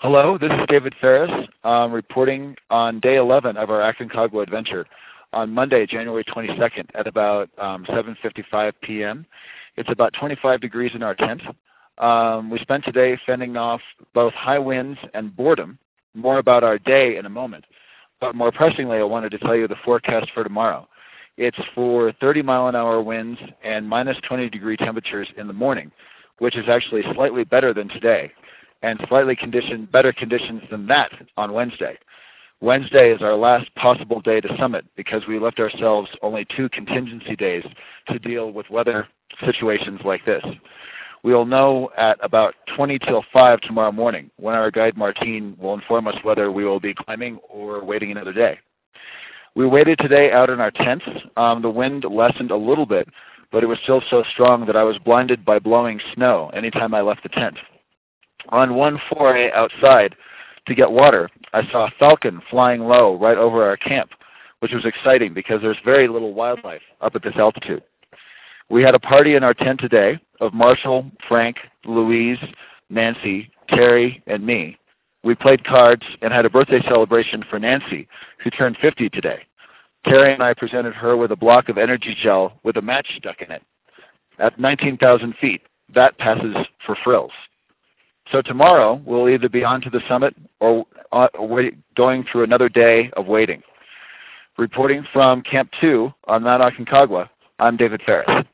Hello, this is David Ferris um, reporting on day 11 of our Aconcagua adventure on Monday, January 22nd at about um, 7.55 p.m. It's about 25 degrees in our tent. Um, we spent today fending off both high winds and boredom. More about our day in a moment. But more pressingly, I wanted to tell you the forecast for tomorrow. It's for 30 mile an hour winds and minus 20 degree temperatures in the morning, which is actually slightly better than today, and slightly condition, better conditions than that on Wednesday. Wednesday is our last possible day to summit because we left ourselves only two contingency days to deal with weather situations like this. We will know at about 20 till 5 tomorrow morning when our guide Martine will inform us whether we will be climbing or waiting another day. We waited today out in our tents. Um, the wind lessened a little bit, but it was still so strong that I was blinded by blowing snow anytime I left the tent. On one foray outside to get water, I saw a falcon flying low right over our camp, which was exciting because there's very little wildlife up at this altitude. We had a party in our tent today of Marshall, Frank, Louise, Nancy, Terry, and me. We played cards and had a birthday celebration for Nancy, who turned 50 today. Terry and I presented her with a block of energy gel with a match stuck in it. At 19,000 feet, that passes for frills. So tomorrow, we'll either be on to the summit or uh, going through another day of waiting. Reporting from Camp 2 on Mount Aconcagua, I'm David Ferris.